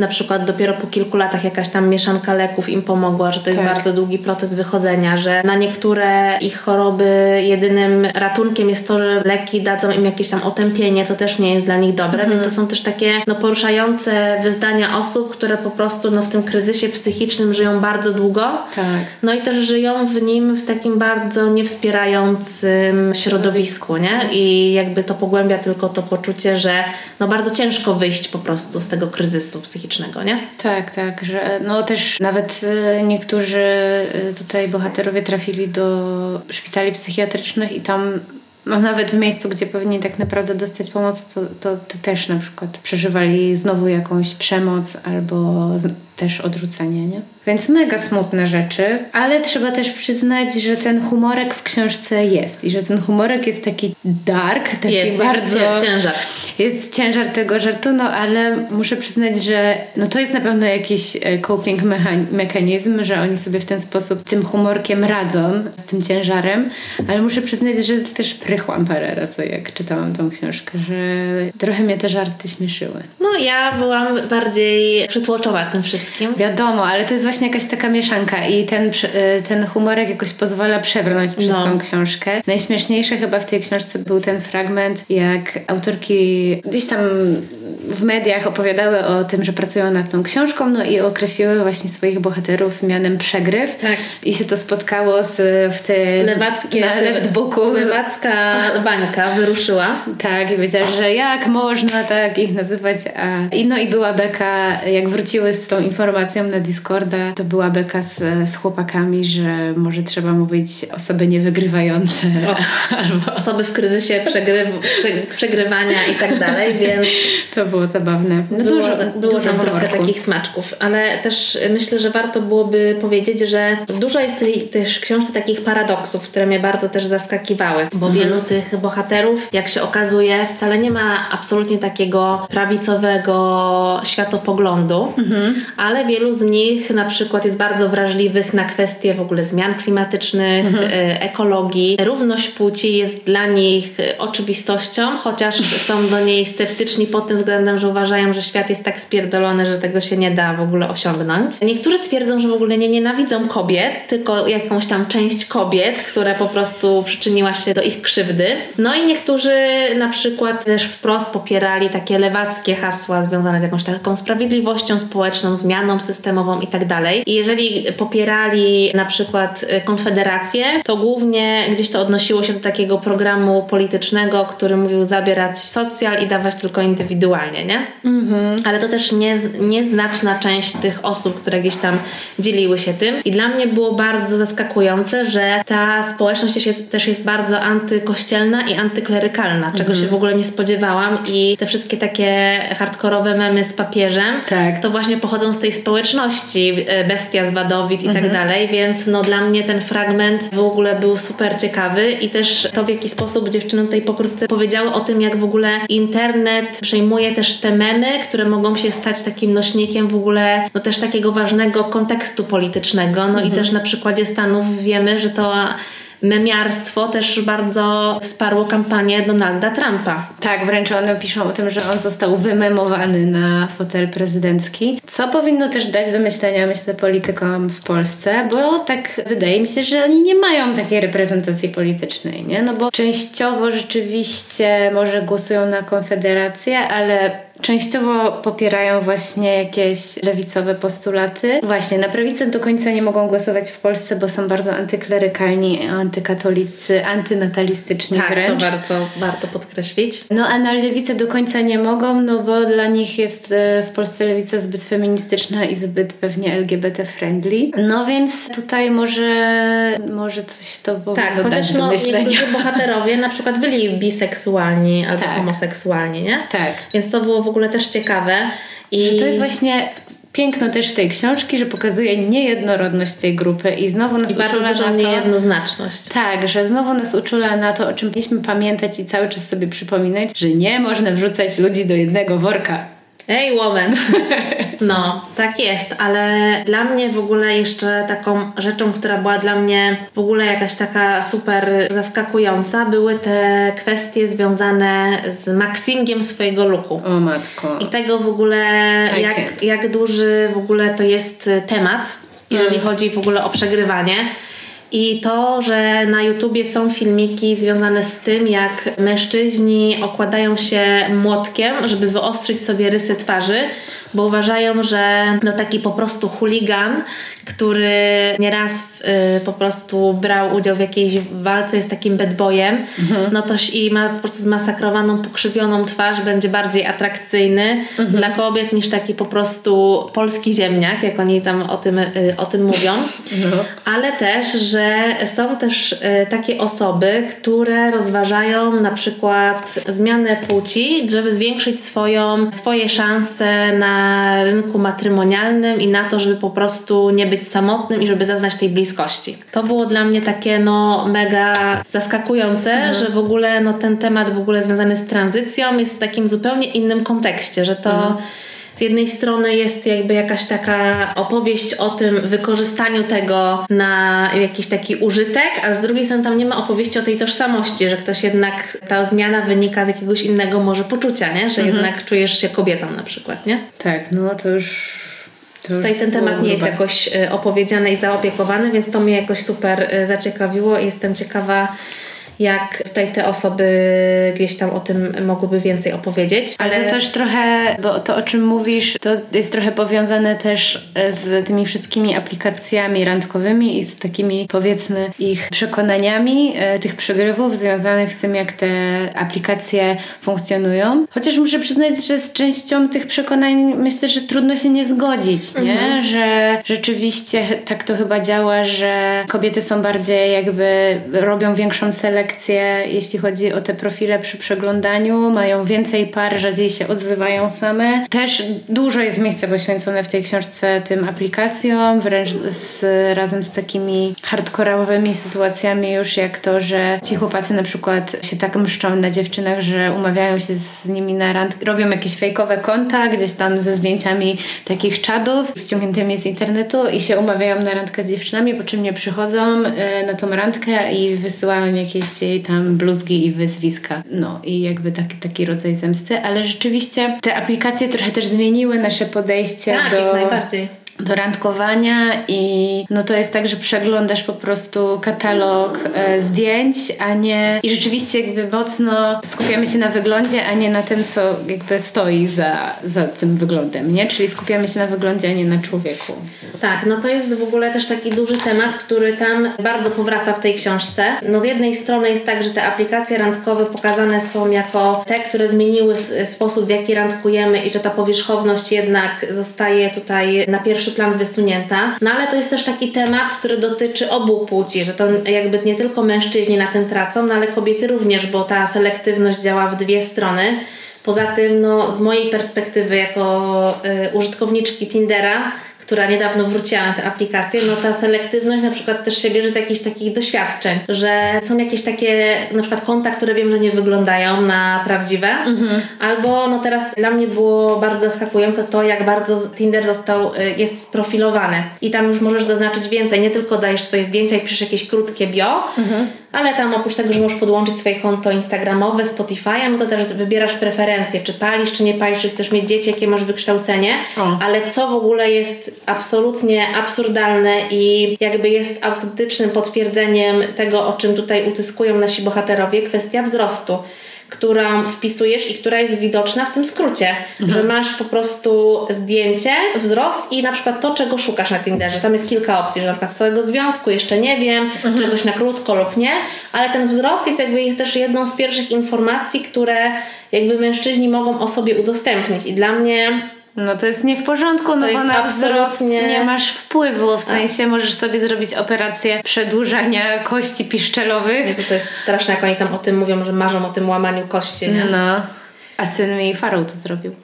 na przykład dopiero po kilku latach jakaś tam mieszanka leków im pomogła, że to jest tak. bardzo długi proces wychodzenia, że na niektóre ich choroby jedynym ratunkiem jest to, że leki dadzą im jakieś tam otępienie, co też nie jest dla nich dobre, mm. więc to są też takie no, poruszające wyznania osób, które po prostu no, w tym kryzysie psychicznym żyją bardzo długo. Tak. No i też żyją w nim w takim bardzo niewspierającym środowisku, nie? I jakby to pogłębia tylko to poczucie, że no bardzo ciężko wyjść po prostu z tego kryzysu psychicznego nie? Tak, tak, że no też nawet y, niektórzy y, tutaj bohaterowie trafili do szpitali psychiatrycznych i tam no nawet w miejscu, gdzie powinni tak naprawdę dostać pomoc, to, to, to też na przykład przeżywali znowu jakąś przemoc albo też odrzucenie, nie? Więc mega smutne rzeczy, ale trzeba też przyznać, że ten humorek w książce jest i że ten humorek jest taki dark, taki jest, bardzo... Jest ciężar. Jest ciężar tego żartu, no ale muszę przyznać, że no to jest na pewno jakiś e, coping mechanizm, że oni sobie w ten sposób tym humorkiem radzą z tym ciężarem, ale muszę przyznać, że też prychłam parę razy, jak czytałam tą książkę, że trochę mnie te żarty śmieszyły. No ja byłam bardziej przytłoczona tym wszystkim. Wiadomo, ale to jest właśnie jakaś taka mieszanka i ten, y, ten humorek jakoś pozwala przebrnąć przez no. tą książkę. Najśmieszniejsze chyba w tej książce był ten fragment, jak autorki gdzieś tam w mediach opowiadały o tym, że pracują nad tą książką, no i określiły właśnie swoich bohaterów mianem Przegryw. Tak. I się to spotkało z, w tym Lewackie, na leftbooku. Lewacka bańka wyruszyła. Tak, i powiedziała, że jak można tak ich nazywać. A... I no i była beka, jak wróciły z tą informacją na Discorda, to była beka z, z chłopakami, że może trzeba mówić osoby niewygrywające. O, albo osoby w kryzysie przegryw, przegrywania i tak dalej, *laughs* więc to było zabawne. No było dużo, było dużo tam trochę takich smaczków, ale też myślę, że warto byłoby powiedzieć, że dużo jest też książce takich paradoksów, które mnie bardzo też zaskakiwały, bo mhm. wielu tych bohaterów, jak się okazuje, wcale nie ma absolutnie takiego prawicowego światopoglądu, mhm. Ale wielu z nich na przykład jest bardzo wrażliwych na kwestie w ogóle zmian klimatycznych, mhm. E, ekologii. Równość płci jest dla nich oczywistością, chociaż *laughs* są do niej sceptyczni pod tym względem, że uważają, że świat jest tak spierdolony, że tego się nie da w ogóle osiągnąć. Niektórzy twierdzą, że w ogóle nie nienawidzą kobiet, tylko jakąś tam część kobiet, która po prostu przyczyniła się do ich krzywdy. No i niektórzy na przykład też wprost popierali takie lewackie hasła związane z jakąś taką sprawiedliwością społeczną, zmianą systemową i tak dalej. I jeżeli popierali na przykład Konfederację, to głównie gdzieś to odnosiło się do takiego programu politycznego, który mówił zabierać socjal i dawać tylko indywidualnie, nie? Mhm. Ale to też nie, nieznaczna część tych osób, które gdzieś tam dzieliły się tym. I dla mnie było bardzo zaskakujące, że ta społeczność też jest, też jest bardzo antykościelna i antyklerykalna, czego mhm. się w ogóle nie spodziewałam i te wszystkie takie hardkorowe memy z papieżem, tak. to właśnie pochodzą z tej społeczności, e, bestia z Wadowit i tak mhm. dalej, więc no dla mnie ten fragment w ogóle był super ciekawy i też to w jaki sposób dziewczyny tutaj pokrótce powiedziały o tym, jak w ogóle internet przejmuje też te memy, które mogą się stać takim nośnikiem w ogóle no też takiego ważnego kontekstu politycznego. No mhm. i też na przykładzie Stanów wiemy, że to memiarstwo też bardzo wsparło kampanię Donalda Trumpa. Tak, wręcz one piszą o tym, że on został wymemowany na fotel prezydencki, co powinno też dać do myślenia, myślę, politykom w Polsce, bo tak wydaje mi się, że oni nie mają takiej reprezentacji politycznej, nie? No bo częściowo rzeczywiście może głosują na Konfederację, ale częściowo popierają właśnie jakieś lewicowe postulaty. Właśnie, na prawicę do końca nie mogą głosować w Polsce, bo są bardzo antyklerykalni, antykatolicy, antynatalistyczni tak, wręcz. to bardzo warto podkreślić. No a na lewicę do końca nie mogą, no bo dla nich jest e, w Polsce lewica zbyt feministyczna i zbyt pewnie LGBT friendly. No więc tutaj może, może coś to ogóle Tak, chociaż no, niektórzy *laughs* bohaterowie na przykład byli biseksualni albo tak. homoseksualni, nie? Tak. Więc to było w ogóle też ciekawe. I... Że to jest właśnie piękno też tej książki, że pokazuje niejednorodność tej grupy i znowu nas I uczula na to... niejednoznaczność. Tak, że znowu nas uczula na to, o czym powinniśmy pamiętać i cały czas sobie przypominać, że nie można wrzucać ludzi do jednego worka. Ej, woman! *laughs* No, tak jest, ale dla mnie w ogóle jeszcze taką rzeczą, która była dla mnie w ogóle jakaś taka super zaskakująca, były te kwestie związane z maxingiem swojego looku. O matko. I tego w ogóle, jak, jak duży w ogóle to jest temat, jeżeli mm. chodzi w ogóle o przegrywanie. I to, że na YouTubie są filmiki związane z tym, jak mężczyźni okładają się młotkiem, żeby wyostrzyć sobie rysy twarzy, bo uważają, że no taki po prostu chuligan, który nieraz y, po prostu brał udział w jakiejś walce, jest takim bad boyem, mhm. no to i ma po prostu zmasakrowaną, pokrzywioną twarz, będzie bardziej atrakcyjny mhm. dla kobiet niż taki po prostu polski ziemniak, jak oni tam o tym, y, o tym mówią. No. Ale też, że są też y, takie osoby, które rozważają na przykład zmianę płci, żeby zwiększyć swoją, swoje szanse na rynku matrymonialnym i na to, żeby po prostu nie być samotnym i żeby zaznać tej bliskości. To było dla mnie takie no mega zaskakujące, mhm. że w ogóle no ten temat w ogóle związany z tranzycją jest w takim zupełnie innym kontekście, że to mhm z jednej strony jest jakby jakaś taka opowieść o tym wykorzystaniu tego na jakiś taki użytek, a z drugiej strony tam nie ma opowieści o tej tożsamości, że ktoś jednak, ta zmiana wynika z jakiegoś innego może poczucia, nie? Że mhm. jednak czujesz się kobietą na przykład, nie? Tak, no to już to Tutaj ten temat nie jest jakoś e, opowiedziany i zaopiekowany, więc to mnie jakoś super e, zaciekawiło i jestem ciekawa, jak tutaj te osoby gdzieś tam o tym mogłyby więcej opowiedzieć. Ale, Ale to też trochę, bo to o czym mówisz, to jest trochę powiązane też z tymi wszystkimi aplikacjami randkowymi i z takimi powiedzmy ich przekonaniami e, tych przegrywów związanych z tym, jak te aplikacje funkcjonują. Chociaż muszę przyznać, że z częścią tych przekonań myślę, że trudno się nie zgodzić, nie? Mhm. Że rzeczywiście tak to chyba działa, że kobiety są bardziej jakby robią większą selekcję, jeśli chodzi o te profile przy przeglądaniu, mają więcej par, rzadziej się odzywają same. Też dużo jest miejsca poświęcone w tej książce tym aplikacjom, wręcz z, razem z takimi hardkorowymi sytuacjami już jak to, że ci chłopacy na przykład się tak mszczą na dziewczynach, że umawiają się z nimi na randkę, robią jakieś fejkowe konta gdzieś tam ze zdjęciami takich czadów ściągniętymi z internetu i się umawiają na randkę z dziewczynami, po czym nie przychodzą y, na tą randkę i wysyłają jakieś jej tam bluzgi i wyzwiska. No i jakby taki, taki rodzaj zemsty, ale rzeczywiście te aplikacje trochę też zmieniły nasze podejście tak, do... najbardziej do randkowania i no to jest tak, że przeglądasz po prostu katalog e, zdjęć, a nie i rzeczywiście jakby mocno skupiamy się na wyglądzie, a nie na tym, co jakby stoi za, za tym wyglądem, nie? Czyli skupiamy się na wyglądzie, a nie na człowieku. Tak, no to jest w ogóle też taki duży temat, który tam bardzo powraca w tej książce. No z jednej strony jest tak, że te aplikacje randkowe pokazane są jako te, które zmieniły sposób, w jaki randkujemy i że ta powierzchowność jednak zostaje tutaj na pierwszy pierwszy plan wysunięta. No ale to jest też taki temat, który dotyczy obu płci, że to jakby nie tylko mężczyźni na tym tracą, no ale kobiety również, bo ta selektywność działa w dwie strony. Poza tym, no, z mojej perspektywy, jako y, użytkowniczki Tindera, która niedawno wróciła na tę aplikację, no ta selektywność na przykład też się bierze z jakichś takich doświadczeń, że są jakieś takie na przykład konta, które wiem, że nie wyglądają na prawdziwe, mhm. albo no teraz dla mnie było bardzo zaskakujące to, jak bardzo Tinder został, y, jest sprofilowany i tam już możesz zaznaczyć więcej, nie tylko dajesz swoje zdjęcia i piszesz jakieś krótkie bio, mhm. Ale tam oprócz tego, że możesz podłączyć swoje konto instagramowe, Spotify'a, no to też wybierasz preferencje, czy palisz, czy nie palisz, czy chcesz mieć dzieci, jakie masz wykształcenie, o. ale co w ogóle jest absolutnie absurdalne i jakby jest autentycznym potwierdzeniem tego, o czym tutaj utyskują nasi bohaterowie, kwestia wzrostu którą wpisujesz i która jest widoczna w tym skrócie, mhm. że masz po prostu zdjęcie, wzrost i na przykład to, czego szukasz na Tinderze. Tam jest kilka opcji, że na przykład całego związku jeszcze nie wiem, mhm. czegoś na krótko lub nie, ale ten wzrost jest jakby też jedną z pierwszych informacji, które jakby mężczyźni mogą o sobie udostępnić i dla mnie no to jest nie w porządku, no bo na wzrost nie masz wpływu, w sensie możesz sobie zrobić operację przedłużania kości piszczelowych. Jezu, to jest straszne, jak oni tam o tym mówią, że marzą o tym łamaniu kości, nie? No. A syn mi Farał to zrobił.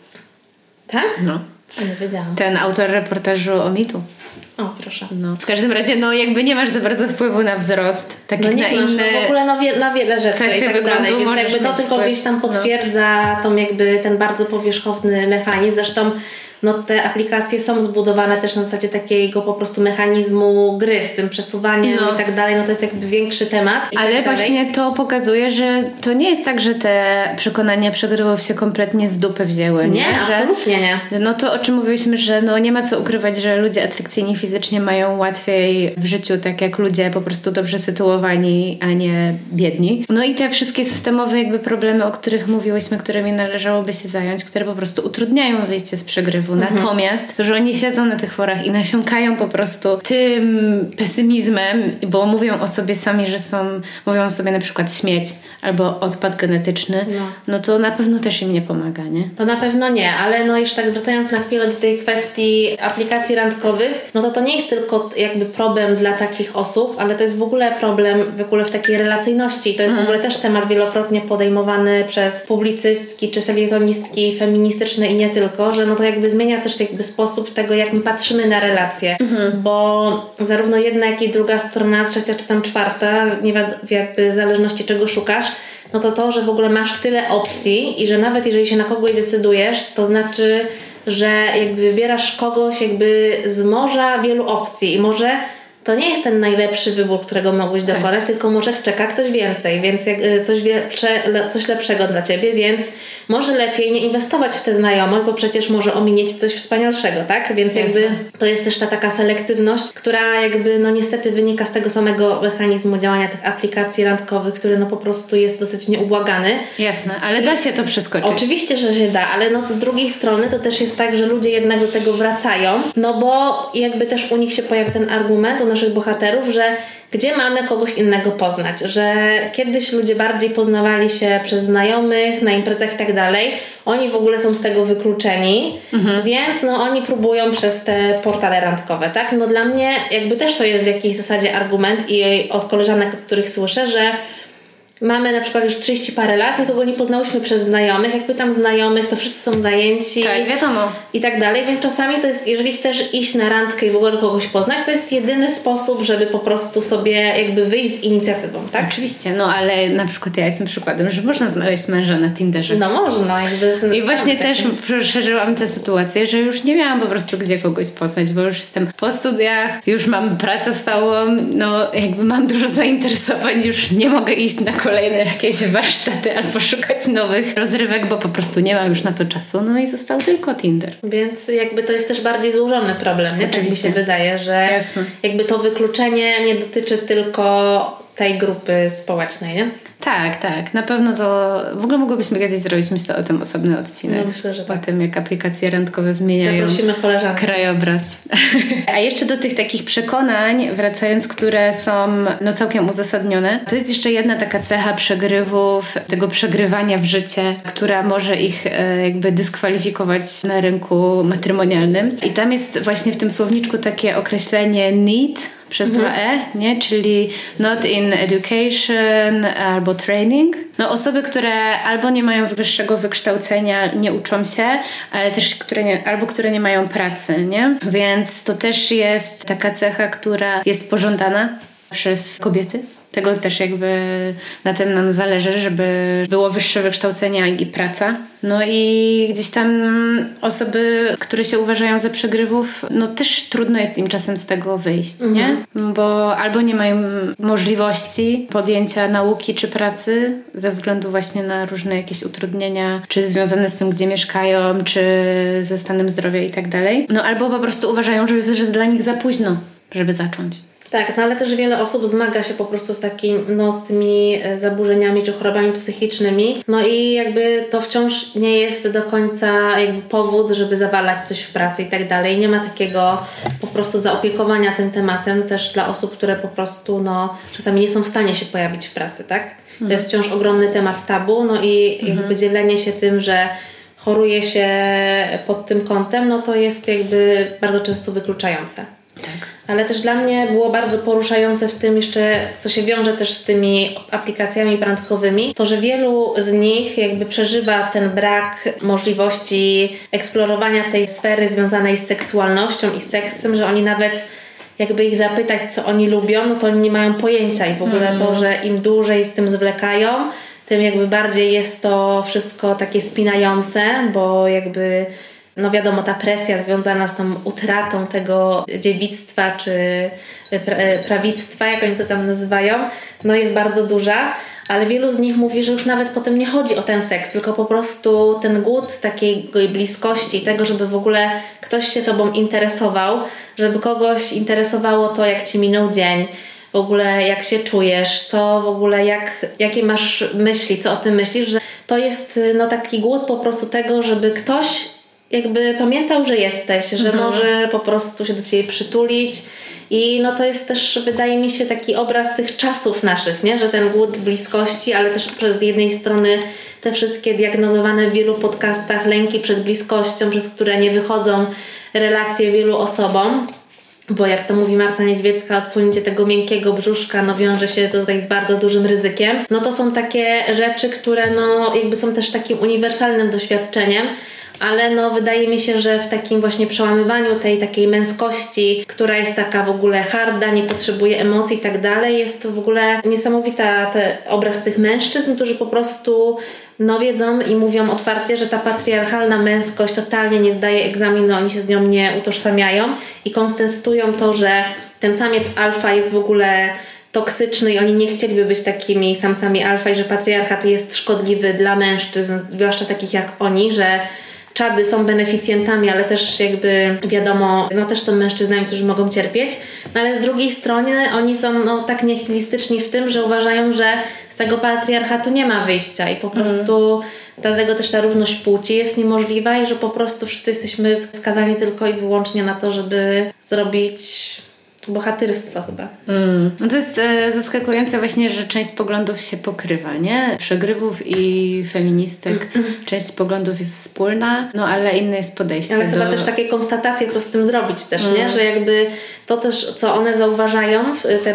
Tak? No. Nie wiedziałam. Ten autor reportażu o mitu. O, proszę. No. W każdym razie, no jakby nie masz za bardzo wpływu na wzrost. Tak no jak na masz, inne. No w ogóle na, wie, na wiele rzeczy i tak dalej. Więc jakby to tylko gdzieś tam potwierdza no. tą jakby ten bardzo powierzchowny mechanizm. Zresztą no te aplikacje są zbudowane też na zasadzie takiego po prostu mechanizmu gry z tym przesuwaniem no. i tak dalej, no to jest jakby większy temat. Ale tak właśnie to pokazuje, że to nie jest tak, że te przekonania przegrywów się kompletnie z dupy wzięły. Nie, nie? Że, absolutnie nie. No to o czym mówiliśmy, że no nie ma co ukrywać, że ludzie atrakcyjni fizycznie mają łatwiej w życiu, tak jak ludzie po prostu dobrze sytuowani, a nie biedni. No i te wszystkie systemowe jakby problemy, o których mówiłyśmy, którymi należałoby się zająć, które po prostu utrudniają wyjście z przegrywu Mhm. Natomiast, że oni siedzą na tych forach i nasiąkają po prostu tym pesymizmem, bo mówią o sobie sami, że są, mówią o sobie na przykład śmieć albo odpad genetyczny, no, no to na pewno też im nie pomaga, nie? To na pewno nie, ale no już tak wracając na chwilę do tej kwestii aplikacji randkowych, no to to nie jest tylko jakby problem dla takich osób, ale to jest w ogóle problem w ogóle w takiej relacyjności. To jest mhm. w ogóle też temat wielokrotnie podejmowany przez publicystki czy felietonistki feministyczne i nie tylko, że no to jakby zmienia też jakby sposób tego, jak my patrzymy na relacje, mhm. bo zarówno jedna, jak i druga strona, trzecia czy tam czwarta, nie jakby w zależności czego szukasz, no to to, że w ogóle masz tyle opcji i że nawet jeżeli się na kogoś decydujesz, to znaczy, że jakby wybierasz kogoś jakby z morza wielu opcji i może to nie jest ten najlepszy wybór, którego mogłeś tak. dokonać, tylko może czeka ktoś więcej, więc y, coś, lepsze, coś lepszego dla ciebie, więc może lepiej nie inwestować w tę znajomość, bo przecież może ominieć coś wspanialszego, tak? Więc Jasne. jakby to jest też ta taka selektywność, która jakby no niestety wynika z tego samego mechanizmu działania tych aplikacji randkowych, który no po prostu jest dosyć nieubłagany. Jasne, ale da się to przeskoczyć. Oczywiście, że się da, ale no z drugiej strony to też jest tak, że ludzie jednak do tego wracają, no bo jakby też u nich się pojawia ten argument, u naszych bohaterów, że gdzie mamy kogoś innego poznać, że kiedyś ludzie bardziej poznawali się przez znajomych, na imprezach i tak dalej, oni w ogóle są z tego wykluczeni, mhm. więc no oni próbują przez te portale randkowe, tak? No dla mnie jakby też to jest w jakiejś zasadzie argument i od koleżanek, od których słyszę, że Mamy na przykład już 30 parę lat, nikogo nie poznałyśmy przez znajomych. Jak pytam znajomych, to wszyscy są zajęci. Tak, wiadomo. I tak dalej, więc czasami to jest, jeżeli chcesz iść na randkę i w ogóle kogoś poznać, to jest jedyny sposób, żeby po prostu sobie jakby wyjść z inicjatywą, tak? Oczywiście, no ale na przykład ja jestem przykładem, że można znaleźć męża na Tinderze. No można, jakby z, I właśnie też przeżyłam tę sytuację, że już nie miałam po prostu gdzie kogoś poznać, bo już jestem po studiach, już mam pracę stałą, no jakby mam dużo zainteresowań, już nie mogę iść na kolejne jakieś warsztaty albo szukać nowych rozrywek, bo po prostu nie mam już na to czasu. No i został tylko Tinder. Więc jakby to jest też bardziej złożony problem, nie? Tak mi się wydaje, że Jasne. jakby to wykluczenie nie dotyczy tylko tej grupy społecznej, nie? Tak, tak. Na pewno to w ogóle mogłybyśmy kiedyś zrobić myślę o tym osobny odcinek. No myślę, że tak. O tym, jak aplikacje randkowe zmieniają Zaprosimy krajobraz. *laughs* A jeszcze do tych takich przekonań, wracając, które są no, całkiem uzasadnione, to jest jeszcze jedna taka cecha przegrywów, tego przegrywania w życie, która może ich e, jakby dyskwalifikować na rynku matrymonialnym. I tam jest właśnie w tym słowniczku takie określenie need, przez mhm. dwa E, nie? czyli not in education albo training. No osoby, które albo nie mają wyższego wykształcenia, nie uczą się, ale też które nie, albo które nie mają pracy, nie? Więc to też jest taka cecha, która jest pożądana przez kobiety tego też jakby na tym nam zależy, żeby było wyższe wykształcenie i praca. No i gdzieś tam osoby, które się uważają za przegrywów, no też trudno jest im czasem z tego wyjść, mhm. nie? Bo albo nie mają możliwości podjęcia nauki czy pracy ze względu właśnie na różne jakieś utrudnienia, czy związane z tym, gdzie mieszkają, czy ze stanem zdrowia i tak dalej. No albo po prostu uważają, że jest dla nich za późno, żeby zacząć. Tak, no ale też wiele osób zmaga się po prostu z takim, no z tymi e, zaburzeniami czy chorobami psychicznymi. No i jakby to wciąż nie jest do końca jakby powód, żeby zawalać coś w pracy i tak dalej. Nie ma takiego po prostu zaopiekowania tym tematem też dla osób, które po prostu no czasami nie są w stanie się pojawić w pracy, tak? To jest wciąż ogromny temat tabu, no i jakby mhm. dzielenie się tym, że choruje się pod tym kątem, no to jest jakby bardzo często wykluczające. Tak. Ale też dla mnie było bardzo poruszające w tym jeszcze, co się wiąże też z tymi aplikacjami brandkowymi, to że wielu z nich jakby przeżywa ten brak możliwości eksplorowania tej sfery związanej z seksualnością i seksem, że oni nawet jakby ich zapytać, co oni lubią, no to oni nie mają pojęcia i w ogóle mm. to, że im dłużej z tym zwlekają, tym jakby bardziej jest to wszystko takie spinające, bo jakby no wiadomo, ta presja związana z tą utratą tego dziewictwa czy e, prawictwa, jak oni to tam nazywają, no jest bardzo duża, ale wielu z nich mówi, że już nawet potem nie chodzi o ten seks, tylko po prostu ten głód takiej bliskości, tego, żeby w ogóle ktoś się tobą interesował, żeby kogoś interesowało to, jak ci minął dzień, w ogóle jak się czujesz, co w ogóle, jak, jakie masz myśli, co o tym myślisz, że to jest no, taki głód po prostu tego, żeby ktoś jakby pamiętał, że jesteś, że mhm. może po prostu się do ciebie przytulić. I no to jest też, wydaje mi się, taki obraz tych czasów naszych, nie? że ten głód bliskości, ale też z jednej strony te wszystkie diagnozowane w wielu podcastach lęki przed bliskością, przez które nie wychodzą relacje wielu osobom. Bo jak to mówi Marta Niedźwiecka, odsunięcie tego miękkiego brzuszka no wiąże się tutaj z bardzo dużym ryzykiem. No to są takie rzeczy, które no jakby są też takim uniwersalnym doświadczeniem ale no wydaje mi się, że w takim właśnie przełamywaniu tej takiej męskości, która jest taka w ogóle harda, nie potrzebuje emocji i tak dalej, jest w ogóle niesamowita te, obraz tych mężczyzn, którzy po prostu no wiedzą i mówią otwarcie, że ta patriarchalna męskość totalnie nie zdaje egzaminu, oni się z nią nie utożsamiają i kontestują to, że ten samiec alfa jest w ogóle toksyczny i oni nie chcieliby być takimi samcami alfa i że patriarchat jest szkodliwy dla mężczyzn, zwłaszcza takich jak oni, że czady są beneficjentami, ale też jakby wiadomo, no też są mężczyznami, którzy mogą cierpieć, no ale z drugiej strony oni są no, tak nihilistyczni w tym, że uważają, że z tego patriarchatu nie ma wyjścia i po mhm. prostu mm. dlatego też ta równość płci jest niemożliwa i że po prostu wszyscy jesteśmy skazani tylko i wyłącznie na to, żeby zrobić bohatyrstwa chyba. Mm. No to jest e, zaskakujące właśnie, że część poglądów się pokrywa, nie? Przegrywów i feministek. *clears throat* Część poglądów jest wspólna, no ale inne jest podejście Ale do... chyba też takie konstatacje, co z tym zrobić też, mm. nie? Że jakby to, co, co one zauważają, te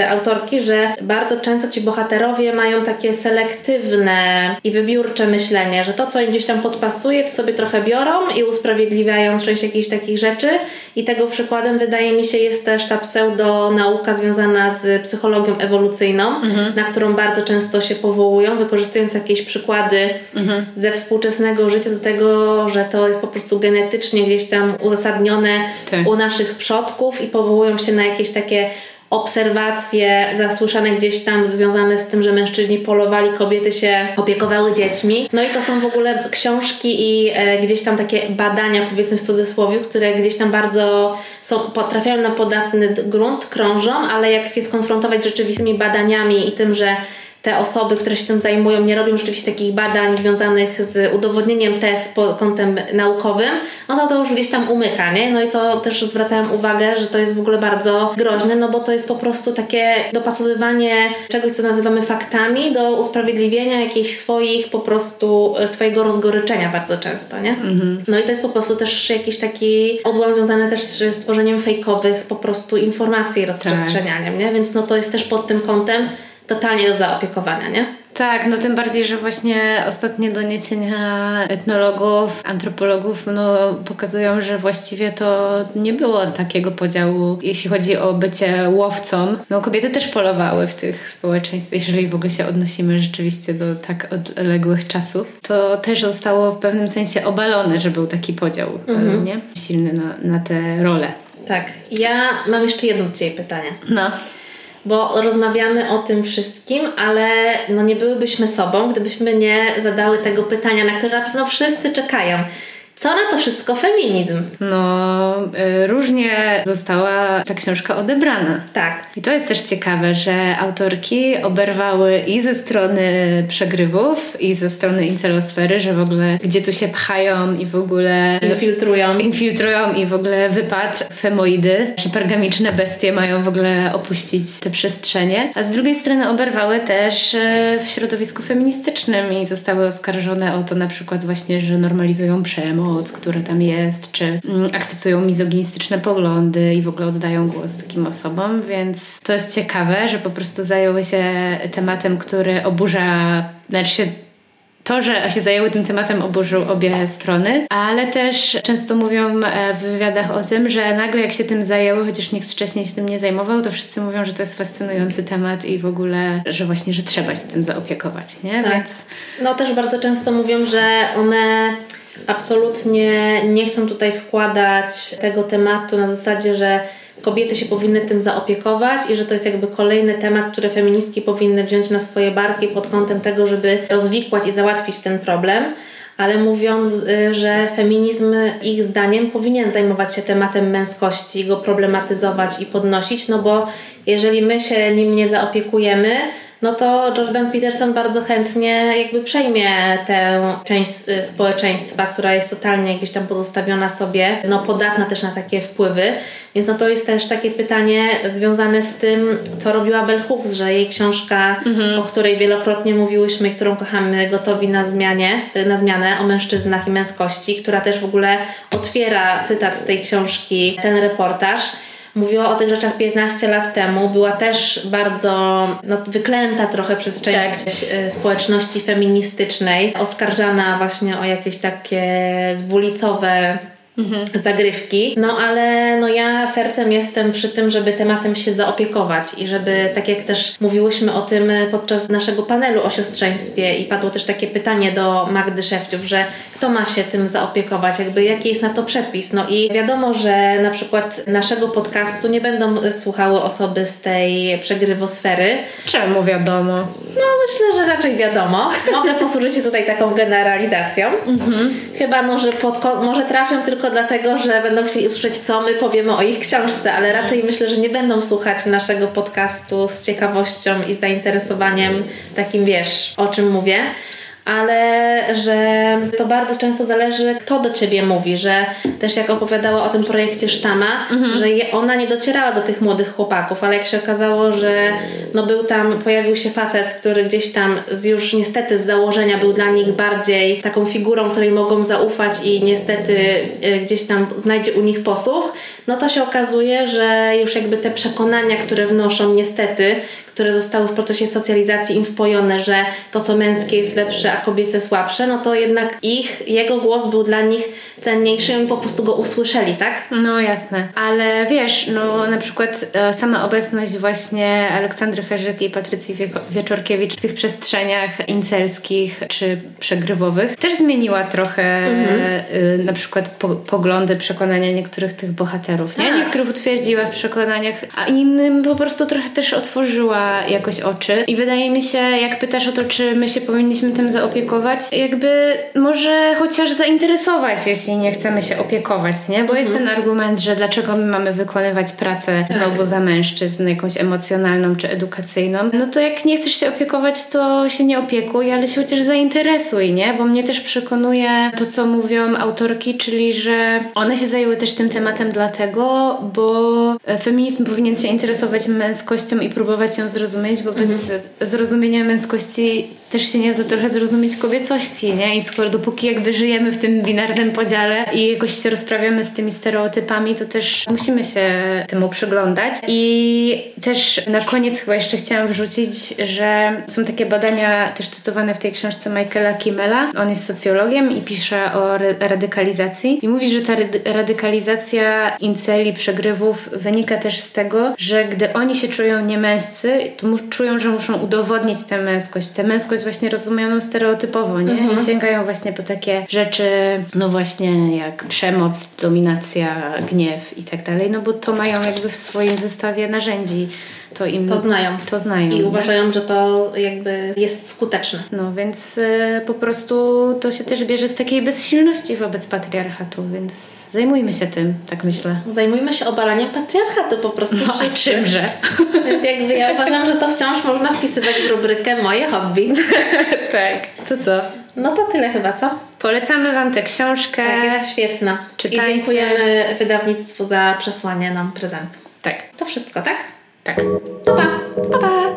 y, autorki, że bardzo często ci bohaterowie mają takie selektywne i wybiórcze myślenie, że to, co im gdzieś tam podpasuje, to sobie trochę biorą i usprawiedliwiają część jakichś takich rzeczy i tego przykładem wydaje mi się jest też ta pseudonauka związana z psychologią ewolucyjną, mhm. na którą bardzo często się powołują, wykorzystując jakieś przykłady mhm. ze współczesnego życia do tego, że to jest po prostu genetycznie gdzieś tam uzasadnione tak. u naszych przodków i powołują się na jakieś takie obserwacje zasłyszane gdzieś tam związane z tym, że mężczyźni polowali, kobiety się opiekowały dziećmi. No i to są w ogóle książki i e, gdzieś tam takie badania, powiedzmy w cudzysłowie, które gdzieś tam bardzo są, potrafiają na podatny grunt, krążą, ale jak je skonfrontować z rzeczywistymi badaniami i tym, że te osoby, które się tym zajmują, nie robią rzeczywiście takich badań związanych z udowodnieniem test pod kątem naukowym, no to to już gdzieś tam umyka, nie? No i to też zwracałem uwagę, że to jest w ogóle bardzo groźne, no bo to jest po prostu takie dopasowywanie czegoś, co nazywamy faktami do usprawiedliwienia jakichś swoich po prostu, e, swojego rozgoryczenia bardzo często, nie? Mhm. No i to jest po prostu też jakiś taki odłam związany też z tworzeniem fejkowych po prostu informacji i rozprzestrzenianiem, tak. nie? Więc no to jest też pod tym kątem totalnie do zaopiekowania, nie? Tak, no tym bardziej, że właśnie ostatnie doniesienia etnologów, antropologów no, pokazują, że właściwie to nie było takiego podziału, jeśli chodzi o bycie łowcą. No kobiety też polowały w tych społeczeństwach, jeżeli w ogóle się odnosimy rzeczywiście do tak odległych czasów. To też zostało w pewnym sensie obalone, że był taki podział, mhm. nie? Silny na, na te role. Tak. Ja mam jeszcze jedno Ciebie pytanie. No bo rozmawiamy o tym wszystkim, ale no nie byłybyśmy sobą, gdybyśmy nie zadały tego pytania, na które na pewno wszyscy czekają. Co na to wszystko feminizm? No, y, różnie została ta książka odebrana. Tak. I to jest też ciekawe, że autorki oberwały i ze strony przegrywów, i ze strony incelosfery, że w ogóle gdzie tu się pchają i w ogóle... Infiltrują. Infiltrują i w ogóle wypad femoidy, że pergamiczne bestie mają w ogóle opuścić te przestrzenie. A z drugiej strony oberwały też y, w środowisku feministycznym i zostały oskarżone o to na przykład właśnie, że normalizują przemoc, przemoc, która tam jest, czy mm, akceptują mizoginistyczne poglądy i w ogóle oddają głos takim osobom, więc to jest ciekawe, że po prostu zajęły się tematem, który oburza, znaczy się to, że się zajęły tym tematem oburzył obie strony, ale też często mówią e, w wywiadach o tym, że nagle jak się tym zajęły, chociaż nikt wcześniej się tym nie zajmował, to wszyscy mówią, że to jest fascynujący temat i w ogóle, że właśnie, że trzeba się tym zaopiekować, nie? Tak. Więc... No też bardzo często mówią, że one absolutnie nie chcą tutaj wkładać tego tematu na zasadzie, że kobiety się powinny tym zaopiekować i że to jest jakby kolejny temat, który feministki powinny wziąć na swoje barki pod kątem tego, żeby rozwikłać i załatwić ten problem. Ale mówią, y, że feminizm ich zdaniem powinien zajmować się tematem męskości, go problematyzować i podnosić, no bo jeżeli my się nim nie zaopiekujemy, no to Jordan Peterson bardzo chętnie jakby przejmie tę część y, społeczeństwa, która jest totalnie gdzieś tam pozostawiona sobie, no podatna też na takie wpływy. Więc no to jest też takie pytanie związane z tym, co robiła Bell Hooks, że jej książka, mhm. o której wielokrotnie mówiłyśmy i którą kochamy, gotowi na, zmianie, y, na zmianę o mężczyznach i męskości, która też w ogóle otwiera cytat z tej książki, ten reportaż mówiła o tych rzeczach 15 lat temu, była też bardzo no, wyklęta trochę przez część tak. społeczności feministycznej, oskarżana właśnie o jakieś takie dwulicowe Mhm. zagrywki. No ale no ja sercem jestem przy tym, żeby tematem się zaopiekować i żeby, tak jak też mówiłyśmy o tym podczas naszego panelu o siostrzeństwie i padło też takie pytanie do Magdy Szewciów, że kto ma się tym zaopiekować, jakby jaki jest na to przepis. No i wiadomo, że na przykład naszego podcastu nie będą słuchały osoby z tej przegrywosfery. Czemu wiadomo? No myślę, że raczej wiadomo. *laughs* Mogę posłużyć się tutaj taką generalizacją. Mhm. Chyba no, że pod, może trafią tylko dlatego, że będą chcieli usłyszeć, co my powiemy o ich książce, ale raczej myślę, że nie będą słuchać naszego podcastu z ciekawością i zainteresowaniem takim, wiesz, o czym mówię ale że to bardzo często zależy, kto do ciebie mówi, że też jak opowiadała o tym projekcie Sztama, mhm. że je, ona nie docierała do tych młodych chłopaków, ale jak się okazało, że no był tam, pojawił się facet, który gdzieś tam z już niestety z założenia był dla nich bardziej taką figurą, której mogą zaufać i niestety y, gdzieś tam znajdzie u nich posłuch, no to się okazuje, że już jakby te przekonania, które wnoszą niestety, które zostały w procesie socjalizacji im wpojone, że to, co męskie jest lepsze, a kobiece słabsze, no to jednak ich, jego głos był dla nich cenniejszy i oni po prostu go usłyszeli, tak? No jasne, ale wiesz, no na przykład e, sama obecność właśnie Aleksandry Herzyk i Patrycji Wie Wieczorkiewicz w tych przestrzeniach incelskich czy przegrywowych też zmieniła trochę mhm. e, na przykład po, poglądy, przekonania niektórych tych bohaterów, nie? Tak. Niektórych utwierdziła w przekonaniach, a innym po prostu trochę też otworzyła jakoś oczy. I wydaje mi się, jak pytasz o to, czy my się powinniśmy tym zaopiekować, jakby może chociaż zainteresować, jeśli nie chcemy się opiekować, nie? Bo mhm. jest ten argument, że dlaczego my mamy wykonywać pracę tak. znowu za mężczyzn, jakąś emocjonalną czy edukacyjną. No to jak nie chcesz się opiekować, to się nie opiekuj, ale się chociaż zainteresuj, nie? Bo mnie też przekonuje to, co mówią autorki, czyli że one się zajęły też tym tematem dlatego, bo feminizm powinien się interesować męskością i próbować ją zrozumieć, bo bez zrozumienia męskości też się nie da trochę zrozumieć kobiecości, nie? I skoro dopóki jakby żyjemy w tym binarnym podziale i jakoś się rozprawiamy z tymi stereotypami, to też musimy się temu przyglądać. I też na koniec chyba jeszcze chciałam wrzucić, że są takie badania też cytowane w tej książce Michaela Kimmela. On jest socjologiem i pisze o radykalizacji i mówi, że ta radykalizacja inceli, przegrywów wynika też z tego, że gdy oni się czują niemęscy, to czują, że muszą udowodnić tę męskość. Tę męskość właśnie rozumianą stereotypowo, nie? Mhm. I sięgają właśnie po takie rzeczy, no właśnie jak przemoc, dominacja, gniew i tak dalej, no bo to mają jakby w swoim zestawie narzędzi to im to znają. To znają. I uważają, że to jakby jest skuteczne. No więc y, po prostu to się też bierze z takiej bezsilności wobec patriarchatu, więc zajmujmy się tym, tak myślę. Zajmujmy się obalaniem patriarchatu po prostu. No, a czymże? więc jakby ja uważam, że to wciąż można wpisywać w rubrykę moje hobby. *laughs* tak. To co? No to tyle chyba, co? Polecamy Wam tę książkę. Tak, jest świetna. Czytajcie. I dziękujemy wydawnictwu za przesłanie nam prezentu. Tak. To wszystko, tak? Tak. Pa, pa. pa.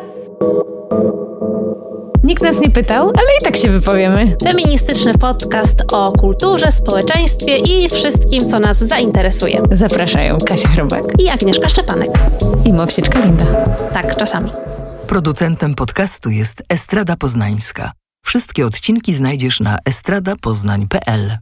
Nikt nas nie pytał, ale i tak się wypowiemy. Feministyczny podcast o kulturze, społeczeństwie i wszystkim, co nas zainteresuje. Zapraszają Kasia Chrobak i Agnieszka Szczepanek. I Mopsieczka Linda. Tak, czasami. Producentem podcastu jest Estrada Poznańska. Wszystkie odcinki znajdziesz na estradapoznań.pl.